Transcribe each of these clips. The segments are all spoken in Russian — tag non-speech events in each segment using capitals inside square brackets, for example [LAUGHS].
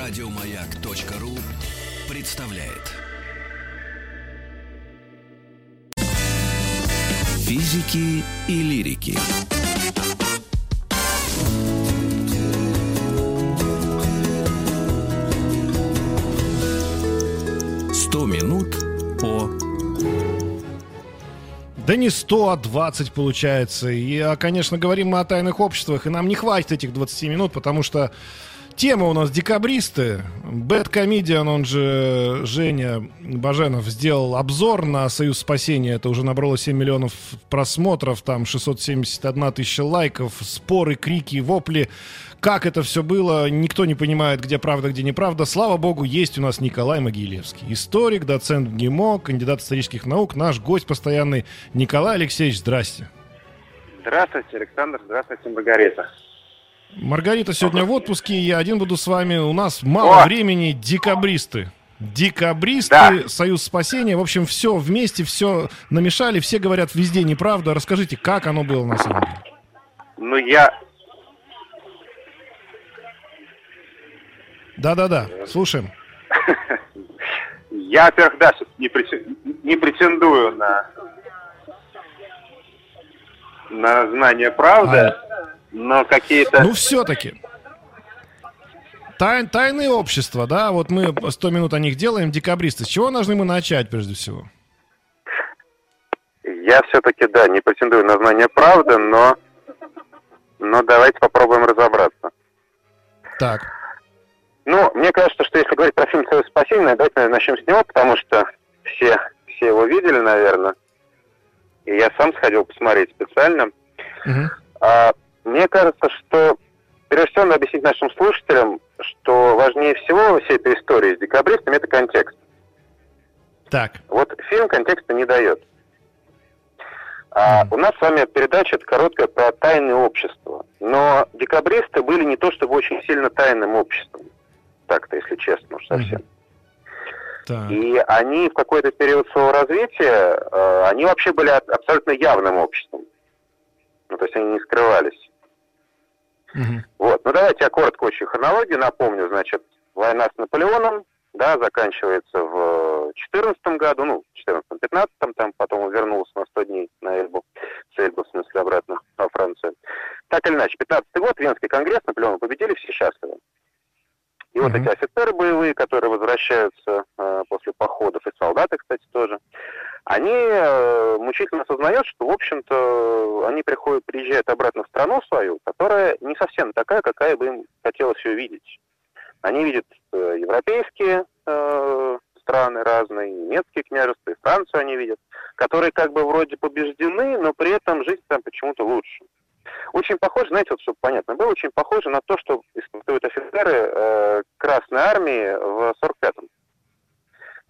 Радиомаяк.ру представляет. Физики и лирики. Сто минут по Да не 100, а 20 получается. И, а, конечно, говорим мы о тайных обществах, и нам не хватит этих 20 минут, потому что тема у нас декабристы. Бэт Комедиан, он же Женя Баженов, сделал обзор на Союз спасения. Это уже набрало 7 миллионов просмотров, там 671 тысяча лайков, споры, крики, вопли. Как это все было, никто не понимает, где правда, где неправда. Слава богу, есть у нас Николай Могилевский. Историк, доцент ГИМО, кандидат исторических наук, наш гость постоянный Николай Алексеевич, здрасте. Здравствуйте, Александр. Здравствуйте, Маргарита. Маргарита сегодня в отпуске, я один буду с вами. У нас мало О! времени, декабристы. Декабристы, Да. Союз спасения, в общем, все вместе, все намешали, все говорят везде неправда. Расскажите, как оно было на самом деле? Ну, я... Да-да-да, слушаем. [LAUGHS] Я, во-первых, да, не, не претендую на... на знание правды, но какие-то... Ну, все-таки. Тай- тайные общества, да, вот мы 100 минут о них делаем, декабристы. С чего должны мы начать, прежде всего? Я все-таки, да, не претендую на знание правды, но... Но давайте попробуем разобраться. Так, Ну, мне кажется, что если говорить про фильм «Союз спасения», давайте наверное, начнем с него, потому что все, все его видели, наверное. И я сам сходил посмотреть специально. Мгм. А, мне кажется, что прежде всего надо объяснить нашим слушателям, что важнее всего во всей этой истории с декабристами это контекст. так, Вот фильм контекста не дает. А, Мгм. у нас с вами передача это короткая про тайное общество. Но декабристы были не то чтобы очень сильно тайным обществом. Так-то, если честно, уж совсем. так. И они в какой-то период своего развития, э, они вообще были аб- абсолютно явным обществом. Ну, то есть они не скрывались. Мгм. Вот, ну давайте я коротко очень хронологию напомню. Значит, война с Наполеоном, да, заканчивается в 14 году, ну, 14-15, там потом он вернулся на 100 дней на Эльбу, с Эльбы, в смысле, обратно во Францию. Так или иначе, 15 год, Венский конгресс, Наполеона победили, все счастливы. И вот Мгм. эти офицеры боевые, которые возвращаются э, после походов, и солдаты, кстати, тоже, они э, мучительно осознают, что, в общем-то, они приходят, приезжают обратно в страну свою, которая не совсем такая, какая бы им хотелось ее видеть. Они видят э, европейские э, страны разные, немецкие княжества, и Францию они видят, которые как бы вроде побеждены, но при этом жизнь там почему-то лучше. Очень похоже, знаете, вот чтобы понятно было, очень похоже на то, что испытывают офицеры э, Красной Армии в 45-м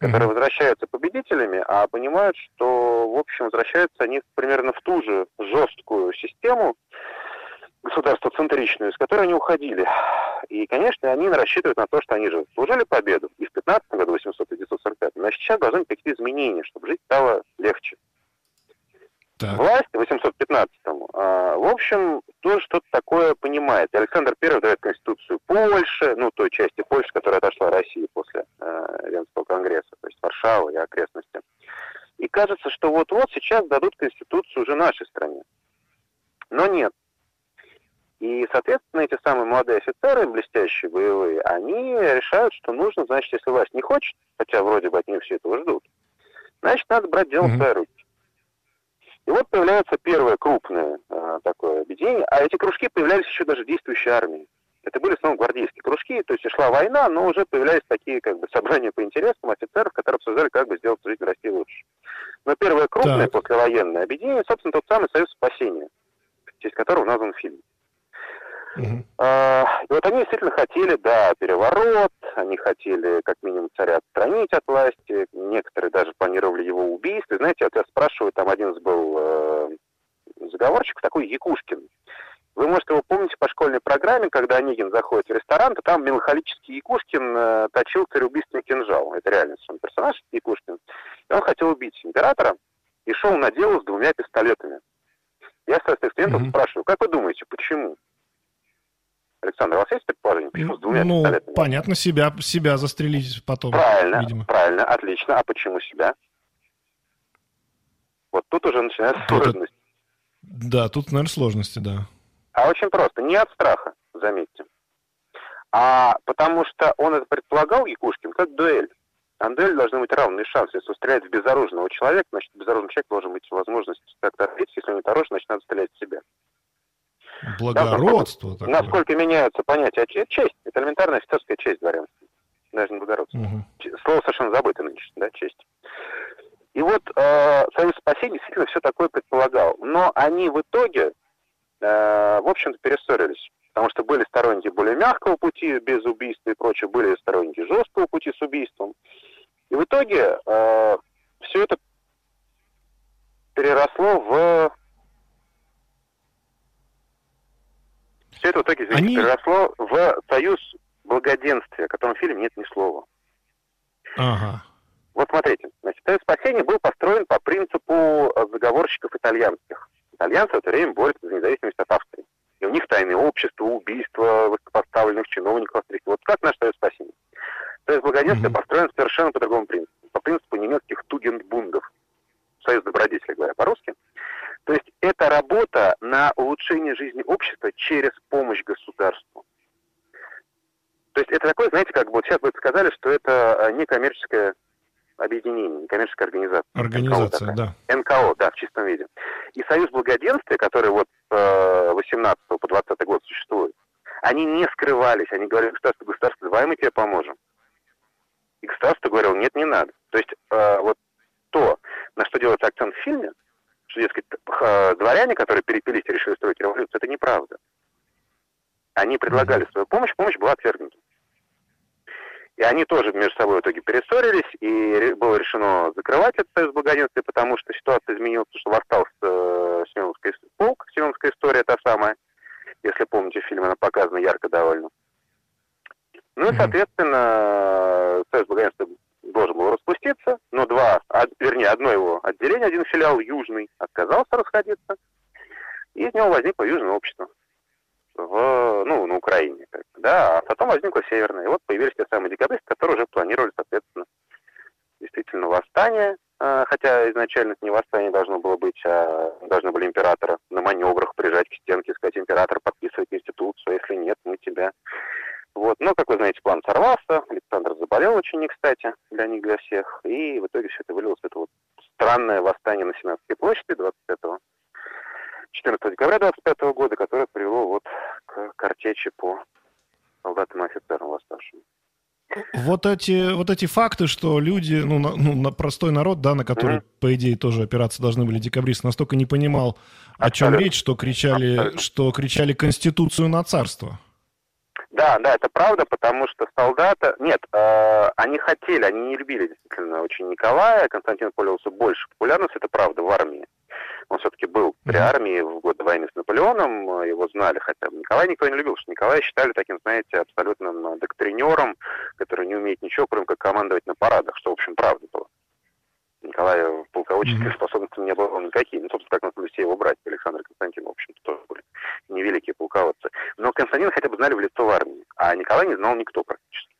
которые возвращаются победителями, а понимают, что, в общем, возвращаются они примерно в ту же жесткую систему государствоцентричную, с которой они уходили. И, конечно, они рассчитывают на то, что они же служили победу и в 15 году, 800 и 945, но сейчас должны быть какие-то изменения, чтобы жить стало легче. Так. Власть в 815-м, а, в общем, тоже что-то такое понимает. Александр I дает Конституцию Польши, ну, той части Польши, которая отошла от России после э, Венского конгресса, то есть Варшавы и окрестности. И кажется, что вот-вот сейчас дадут Конституцию уже нашей стране. Но нет. И, соответственно, эти самые молодые офицеры, блестящие боевые, они решают, что нужно, значит, если власть не хочет, хотя вроде бы от нее все этого ждут, значит, надо брать дело в Мгм. свои руки. И вот появляется первое крупное э, такое объединение, а эти кружки появлялись еще даже действующей армии. Это были в основном гвардейские кружки, то есть шла война, но уже появлялись такие как бы [LAUGHS] собрания по интересам офицеров, которые обсуждали, как бы сделать жизнь в России лучше. Но первое крупное Так. послевоенное объединение, собственно, тот самый Союз спасения, в честь которого назван фильм. Мгм. А, И вот они действительно хотели, да, переворот, они хотели как минимум царя отстранить от власти, некоторые даже планировали его убийство. И Знаете, вот я спрашиваю, там один был э, заговорщик, такой Якушкин. Вы, может, его помните по школьной программе, когда Онегин заходит в ресторан, то там меланхолический Якушкин э, точил цареубийственный кинжал. Это реально совершенно персонаж Якушкин. И он хотел убить императора и шел на дело с двумя пистолетами. Я своих студентов Мгм. спрашиваю, как вы думаете, почему? Александр, у вас есть предположение, почему с двумя ну, пистолетами? понятно, себя, себя застрелить потом, Правильно, видимо. правильно, отлично. А почему себя? Вот тут уже начинается Тут это- сложность. Да, тут, наверное, сложности, да. А очень просто. Не от страха, заметьте. А потому что он это предполагал, Якушкин, как дуэль. А дуэль должны быть равные шансы. Если стрелять в безоружного человека, значит, безоружный человек должен быть возможность как-то ответить. Если он не оружие, значит, надо стрелять в себя. Благородство такое. Насколько меняются понятия че- честь. Это элементарная офицерская честь дворянства. Даже не благородство. Ч- Слово совершенно забыто нынче, да, честь. И вот э, Союз спасения действительно все такое предполагал. Но они в итоге, э, в общем-то, перессорились. Потому что были сторонники более мягкого пути, без убийства и прочее, были сторонники жесткого пути с убийством. И в итоге все это переросло в... Все это в итоге извините, Они- переросло в союз благоденствия, о котором в фильме нет ни слова. Ага. Вот смотрите, значит, Союз спасения был построен по принципу э, заговорщиков итальянских. Итальянцы в это время борются за независимость от Австрии. И у них тайные общества, убийства высокопоставленных чиновников австрийских. Вот как наш Союз спасения? Союз благоденствия Мгм. построен совершенно по другому принципу. По принципу немецких тугендбундов. Союз добродетелей, говоря по-русски. То есть это работа на улучшение жизни общества через помощь государству. То есть это такое, знаете, как бы вот сейчас бы сказали, что это э, некоммерческое объединение, некоммерческая организация. НКО Организация, такая. да. НКО, да, в чистом виде. И Союз благоденствия, который вот с 18 по 20 год существует, они не скрывались, они говорили государству, государство, давай мы тебе поможем. И государство говорило, нет, не надо. То есть э, вот то, на что делается акцент в фильме, что, дескать, дворяне, которые перепились и решили строить революцию, это неправда. Они предлагали свою помощь, помощь была отвергнута. И они тоже между собой в итоге перессорились, и было решено закрывать этот союз благоденствия, потому что ситуация изменилась, потому что восстал э, Семеновский полк, Семеновская история та самая, если помните фильм, она показана ярко довольно. Ну и, соответственно, союз благоденствия должен был распуститься, но два, а, вернее, одно его отделение, один филиал южный отказался расходиться, и из него возникло южное общество в, ну, на Украине, как да, а потом возникло северное. И вот появились те самые декабристы, которые уже планировали, соответственно, действительно восстание, э, хотя изначально это не восстание должно было быть, а должны были императора на маневрах прижать к стенке, сказать, император, подписывай конституцию, а если нет, мы тебя. Вот, но, как вы знаете, план сорвался, очень не кстати для них, для всех, и в итоге все это вылилось в это вот странное восстание на Сенатской площади 25 14 декабря 25 года, которое привело вот к картечи по солдатам и офицерам восставшим. Вот эти, вот эти факты, что люди, ну, на, ну, на простой народ, да, на который, Мгм. по идее, тоже опираться должны были декабристы, настолько не понимал, о чем речь, что кричали, Абсолютно. что кричали Конституцию на царство. Да, да, это правда, потому что солдаты... Нет, э, они хотели, они не любили действительно очень Николая. Константин пользовался больше популярностью, это правда, в армии. Он все-таки был при армии в годы войны с Наполеоном, э, его знали хотя бы. Николая никто не любил, что Николая считали таким, знаете, абсолютным э, доктринером, который не умеет ничего, кроме как командовать на парадах, что, в общем, правда было. Николая полководческих Мгм. способностях не было никаких. Ну, собственно, как на все его братья, Александр и Константин, в общем-то, тоже были невеликие полководцы. Но Константина хотя бы знали в лицо в армии, а Николай не знал никто практически.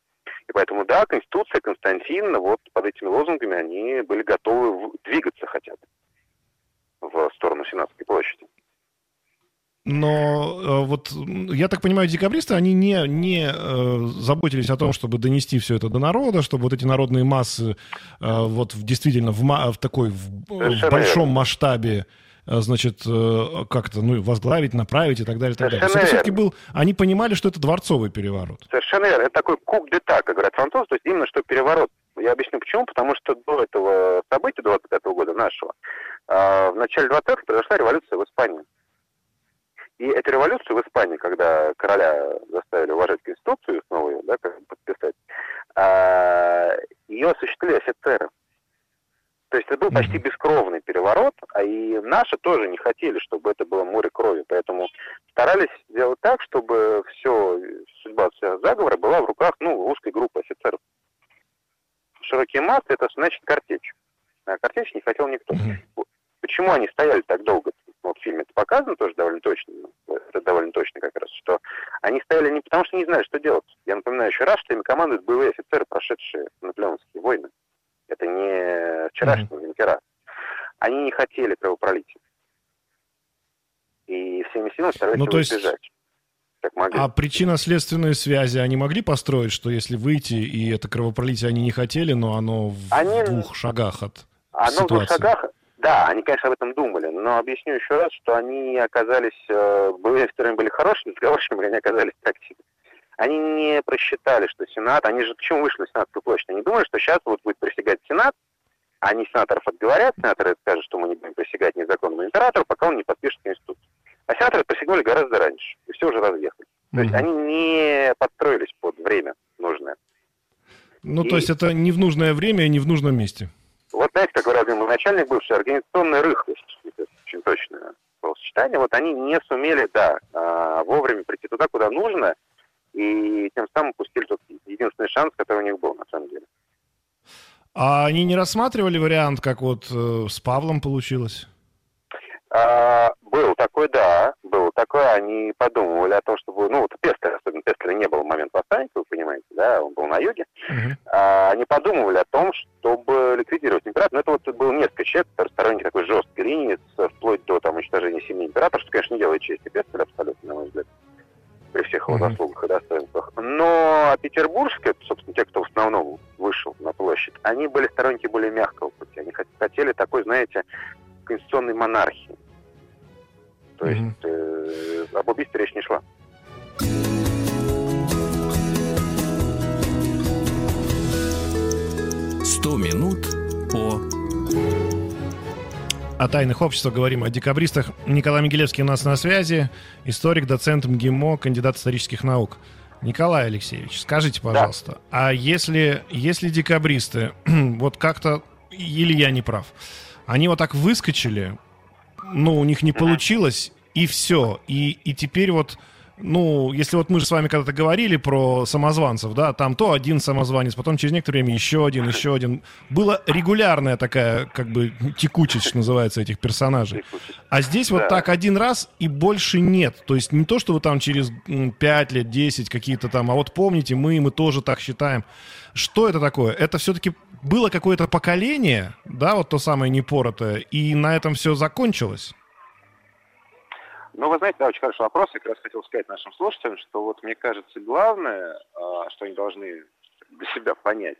И поэтому, да, Конституция, Константин, вот под этими лозунгами они были готовы двигаться хотя бы в сторону Сенатской площади. Но э, вот я так понимаю, декабристы, они не, не э, заботились о том, чтобы донести все это до народа, чтобы вот эти народные массы э, вот в- действительно в, в такой в, в большом масштабе значит, как-то, ну, возглавить, направить и так далее, и так далее. Это все-таки был, они понимали, что это дворцовый переворот. Совершенно верно. Это такой куб де как говорят французы, то есть именно что переворот. Я объясню почему. Потому что до этого события, 25 года нашего, в начале 20-х произошла революция в Испании. И эту революцию в Испании, когда короля заставили уважать Конституцию, снова ее да, как подписать, а, ее осуществили офицеры. То есть это был почти бескровный переворот, а и наши тоже не хотели, чтобы это было море крови. Поэтому старались сделать так, чтобы все, судьба всего заговора была в руках ну, узкой группы офицеров. Широкие массы это значит картечь. А картечь не хотел никто. Почему они стояли так долго? Вот в фильме это показано тоже довольно точно. Это довольно точно как раз, что они стояли не потому, что не знали, что делать. Я напоминаю еще раз, что ими командуют боевые офицеры, прошедшие наполеоновские войны. Это не вчерашние mm-hmm. юнкера. Они не хотели кровопролития. И всеми силами старались ну, то есть... избежать. Как могли. А причинно-следственные связи они могли построить, что если выйти, и это кровопролитие они не хотели, но оно в они... двух шагах от оно ситуации? в двух шагах, да, они, конечно, об этом думали, но объясню еще раз, что они оказались, э, были, вторыми были хорошими разговорщиками, [LAUGHS] они оказались тактиками. Они не просчитали, что Сенат, они же почему вышли на Сенатскую площадь? Они думали, что сейчас вот будет присягать Сенат, они сенаторов отговорят, сенаторы скажут, что мы не будем присягать незаконному императору, пока он не подпишет Конституцию. А сенаторы присягнули гораздо раньше, и все уже разъехали. Mm-hmm. То есть они не подстроились под время нужное. Ну, и... то есть это не в нужное время и не в нужном месте. Вот знаете, как говорил один начальник бывший, организационная рыхлость, это очень точное словосочетание, вот они не сумели, да, а, вовремя прийти туда, куда нужно, и тем самым пустили тот единственный шанс, который у них был, на самом деле. А они не рассматривали вариант, как вот э, с Павлом получилось? А, был такой, да, был такой. Они подумывали о том, чтобы, ну, вот Пестер, особенно Пестера не было в момент восстания, вы понимаете, да, он был на юге. Uh-huh. А, они подумывали о том, чтобы ликвидировать императора. Но это вот было несколько человек, сторонники такой жесткой линии, вплоть до там уничтожения семьи императора, что, конечно, не делает чести Пестера абсолютно, на мой взгляд при всех его uh-huh. заслугах и достоинствах. Но петербургские, собственно, те, кто в основном вышел на площадь, они были сторонники более мягкого пути. Они хотели такой, знаете, конституционной монархии. То mm-hmm. есть э, об убийстве речь не шла. Сто минут по о тайных обществах говорим, о декабристах. Николай Мигелевский у нас на связи, историк, доцент МГИМО, кандидат исторических наук. Николай Алексеевич, скажите, пожалуйста, да. а если, если декабристы, [CLEARS THROAT] вот как-то, или я не прав, они вот так выскочили, ну, у них не получилось, и все. И, и теперь вот, ну, если вот мы же с вами когда-то говорили про самозванцев, да, там то один самозванец, потом через некоторое время еще один, еще один. Была регулярная такая, как бы, текучесть, что называется, этих персонажей. А здесь вот так один раз и больше нет. То есть не то, что вы там через 5 лет, 10 какие-то там, а вот помните, мы, мы тоже так считаем. Что это такое? Это все-таки было какое-то поколение, да, вот то самое непоротое, и на этом все закончилось? Ну, вы знаете, да, очень хороший вопрос. Я как раз хотел сказать нашим слушателям, что вот мне кажется главное, а, что они должны для себя понять,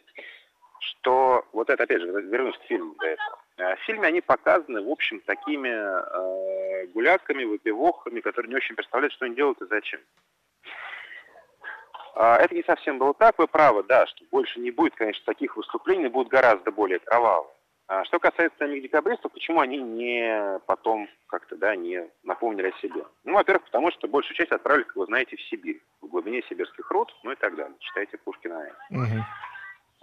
что вот это, опять же, вернусь к фильму до этого. А, в фильме они показаны, в общем, такими э, гуляками, выпивохами, которые не очень представляют, что они делают и зачем. А, это не совсем было так, вы правы, да, что больше не будет, конечно, таких выступлений, будут гораздо более кровавые. А что касается самих декабристов, почему они не потом как-то, да, не напомнили о себе? Ну, во-первых, потому что большую часть отправили, как вы знаете, в Сибирь, в глубине сибирских руд, ну и так далее. Читайте Пушкина. Угу.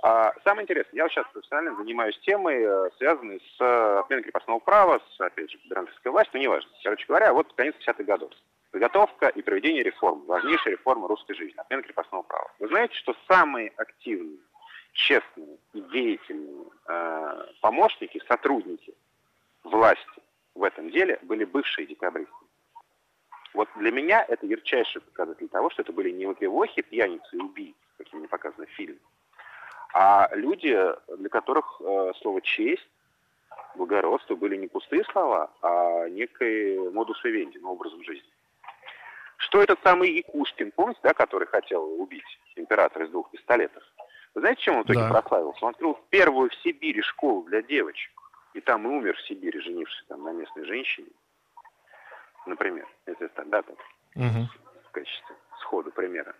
А, самое интересное, я сейчас профессионально занимаюсь темой, э, связанной с э, отменой крепостного права, с, опять же, федеральной властью, ну, неважно. Короче говоря, вот конец 50-х годов. Подготовка и проведение реформ. Важнейшая реформа русской жизни. Отмена крепостного права. Вы знаете, что самые активные, честные и деятельные э, помощники, сотрудники власти в этом деле были бывшие декабристы. Вот для меня это ярчайший показатель того, что это были не выпивохи, пьяницы и убийцы, как мне показано в фильме, а люди, для которых э, слово «честь», благородство были не пустые слова, а некий модус вивенди, ну, образом жизни. Что этот самый Якушкин, помните, да, который хотел убить императора из двух пистолетов? Вы знаете, чем он в итоге да. прославился? Он открыл первую в Сибири школу для девочек. И там и умер в Сибири, женившись там на местной женщине. Например, да, так, угу. в качестве сходу примера.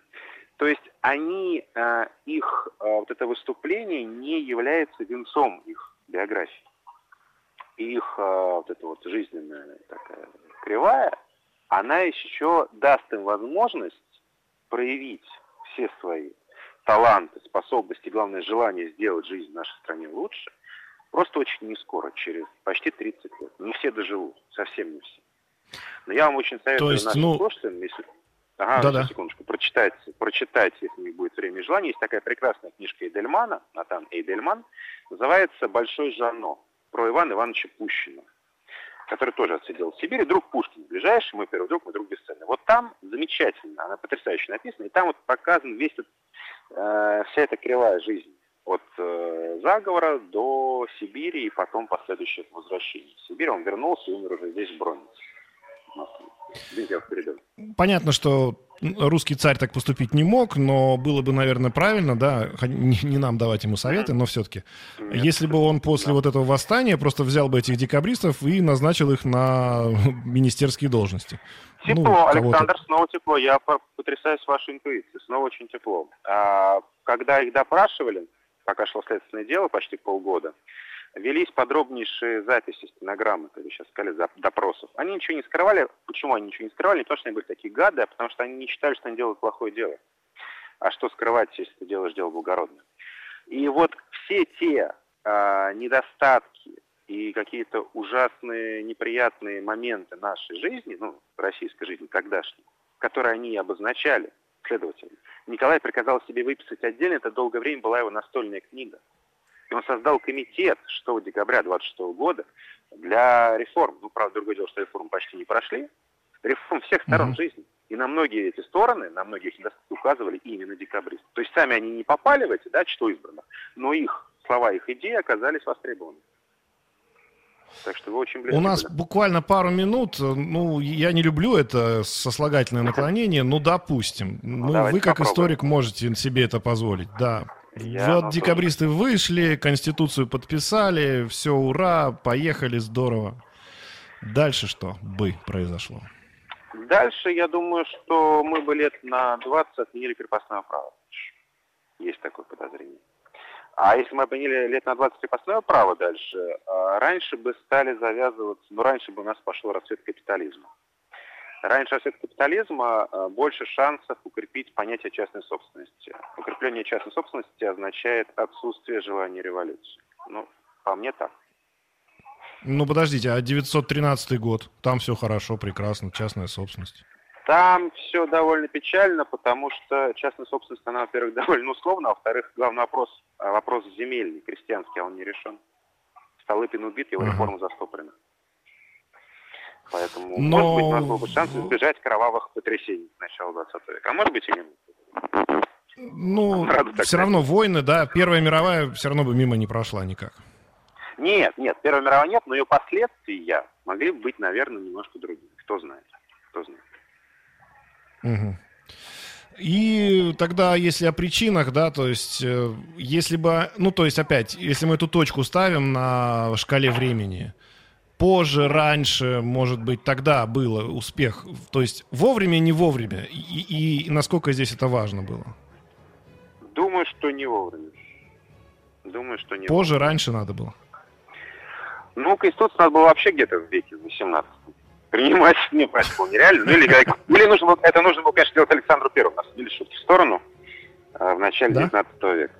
То есть они, э, их э, вот это выступление не является венцом их биографии. И их э, вот эта вот жизненная такая кривая – она еще даст им возможность проявить все свои таланты, способности, главное, желание сделать жизнь в нашей стране лучше, просто очень не скоро, через почти 30 лет. Не все доживут, совсем не все. Но я вам очень советую есть, нашим ну... слушателям, если... Ага, да -да. секундочку, прочитать, прочитать, если у них будет время и желание. Есть такая прекрасная книжка Эдельмана, Натан Эйдельман, называется «Большой Жано», про Ивана Ивановича Пущина. Который тоже отсидел в Сибири, друг Пушкин, ближайший мой первый друг, мой друг бесценный. Вот там замечательно, она потрясающе написана, и там вот показан весь этот, э, вся эта кривая жизнь от э, заговора до Сибири и потом последующих возвращений. В Сибирь он вернулся и умер уже здесь, в Броннице. Понятно, что русский царь так поступить не мог, но было бы, наверное, правильно, да, не, не нам давать ему советы, но все-таки, если бы он после вот этого восстания просто взял бы этих декабристов и назначил их на [LAUGHS] министерские должности. Тепло, ну, Александр, снова тепло. Я потрясаюсь вашей интуицией, снова очень тепло. А, когда их допрашивали, пока шло следственное дело, почти полгода, велись подробнейшие записи стенограммы, вы сейчас сказали, допросов. Они ничего не скрывали. Почему они ничего не скрывали? Не то, что они были такие гады, а потому что они не считали, что они делают плохое дело. А что скрывать, если ты делаешь дело благородное? И вот все те э, недостатки и какие-то ужасные, неприятные моменты нашей жизни, ну, российской жизни тогдашней, которые они обозначали, следовательно, Николай приказал себе выписать отдельно, это долгое время была его настольная книга. И он создал комитет 6 декабря 26 года для реформ. Ну, правда, другое дело, что реформы почти не прошли. Реформ всех сторон mm-hmm. жизни. И на многие эти стороны, на многие их недостатки указывали именно декабристы. То есть сами они не попали в эти, да, что избрано, но их слова, их идеи оказались востребованы. Так что вы очень близко. У нас были. буквально пару минут. Ну, я не люблю это сослагательное [LAUGHS] наклонение, ну, допустим. Ну, ну вы как попробуем. историк можете себе это позволить, да. Я вот декабристы вышли, Конституцию подписали, все, ура, поехали, здорово. Дальше что бы произошло? Дальше, я думаю, что мы бы лет на 20 отменили крепостное право. Есть такое подозрение. А если мы отменили лет на 20 крепостное право дальше, а, раньше бы стали завязываться, ну, раньше бы у нас пошел расцвет капитализма. Раньше расцвет капитализма э, больше шансов укрепить понятие частной собственности. Укрепление частной собственности означает отсутствие желания революции. Ну, по мне так. Ну, подождите, а 913 год? Там все хорошо, прекрасно, частная собственность. Там все довольно печально, потому что частная собственность, она, во-первых, [LAUGHS] довольно условна, а во-вторых, главный вопрос, э, вопрос земельный, крестьянский, а он не решен. Столыпин убит, его uh-huh. реформа застопорена. Поэтому, Но... может быть, у нас был бы шанс избежать кровавых потрясений начала 20 века. А может быть и нет. Ну, все сказать. равно войны, да, Первая мировая все равно бы мимо не прошла никак. Нет, нет, Первая мировая нет, но ее последствия могли бы быть, наверное, немножко другими. Кто знает, кто знает. Угу. И тогда, если о причинах, да, то есть, э, если бы, ну, то есть, опять, если мы эту точку ставим на шкале времени, позже, раньше, может быть, тогда было успех? То есть вовремя, не вовремя? И, и, и насколько здесь это важно было? Думаю, что не вовремя. Думаю, что не Позже, вовремя. раньше надо было? Ну, Конституцию надо было вообще где-то в веке 18 принимать не было нереально. Ну, или, или нужно было, это нужно было, конечно, делать Александру Первому. Нас били шутки в сторону а, в начале да? 19 века.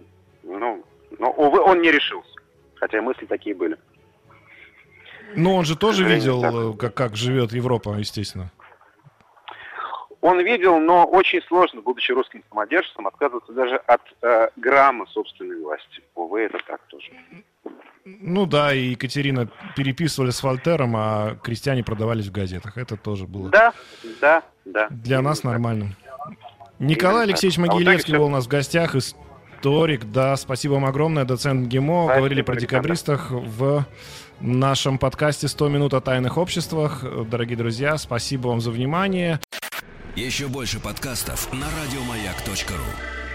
Ну, но, увы, он не решился. Хотя мысли такие были. Но он же тоже видел, как, как живет Европа, естественно. Он видел, но очень сложно, будучи русским самодержцем, отказываться даже от э, грамма собственной власти. Увы, это так тоже. Ну да, и Екатерина переписывали с Вольтером, а крестьяне продавались в газетах. Это тоже было. Да, да, да. Для нас нормально. Николай Алексеевич Могилевский был у нас в гостях, историк. Да, спасибо вам огромное, доцент ГИМО. Говорили про декабристах в нашем подкасте «100 минут о тайных обществах». Дорогие друзья, спасибо вам за внимание. Еще больше подкастов на радиомаяк.ру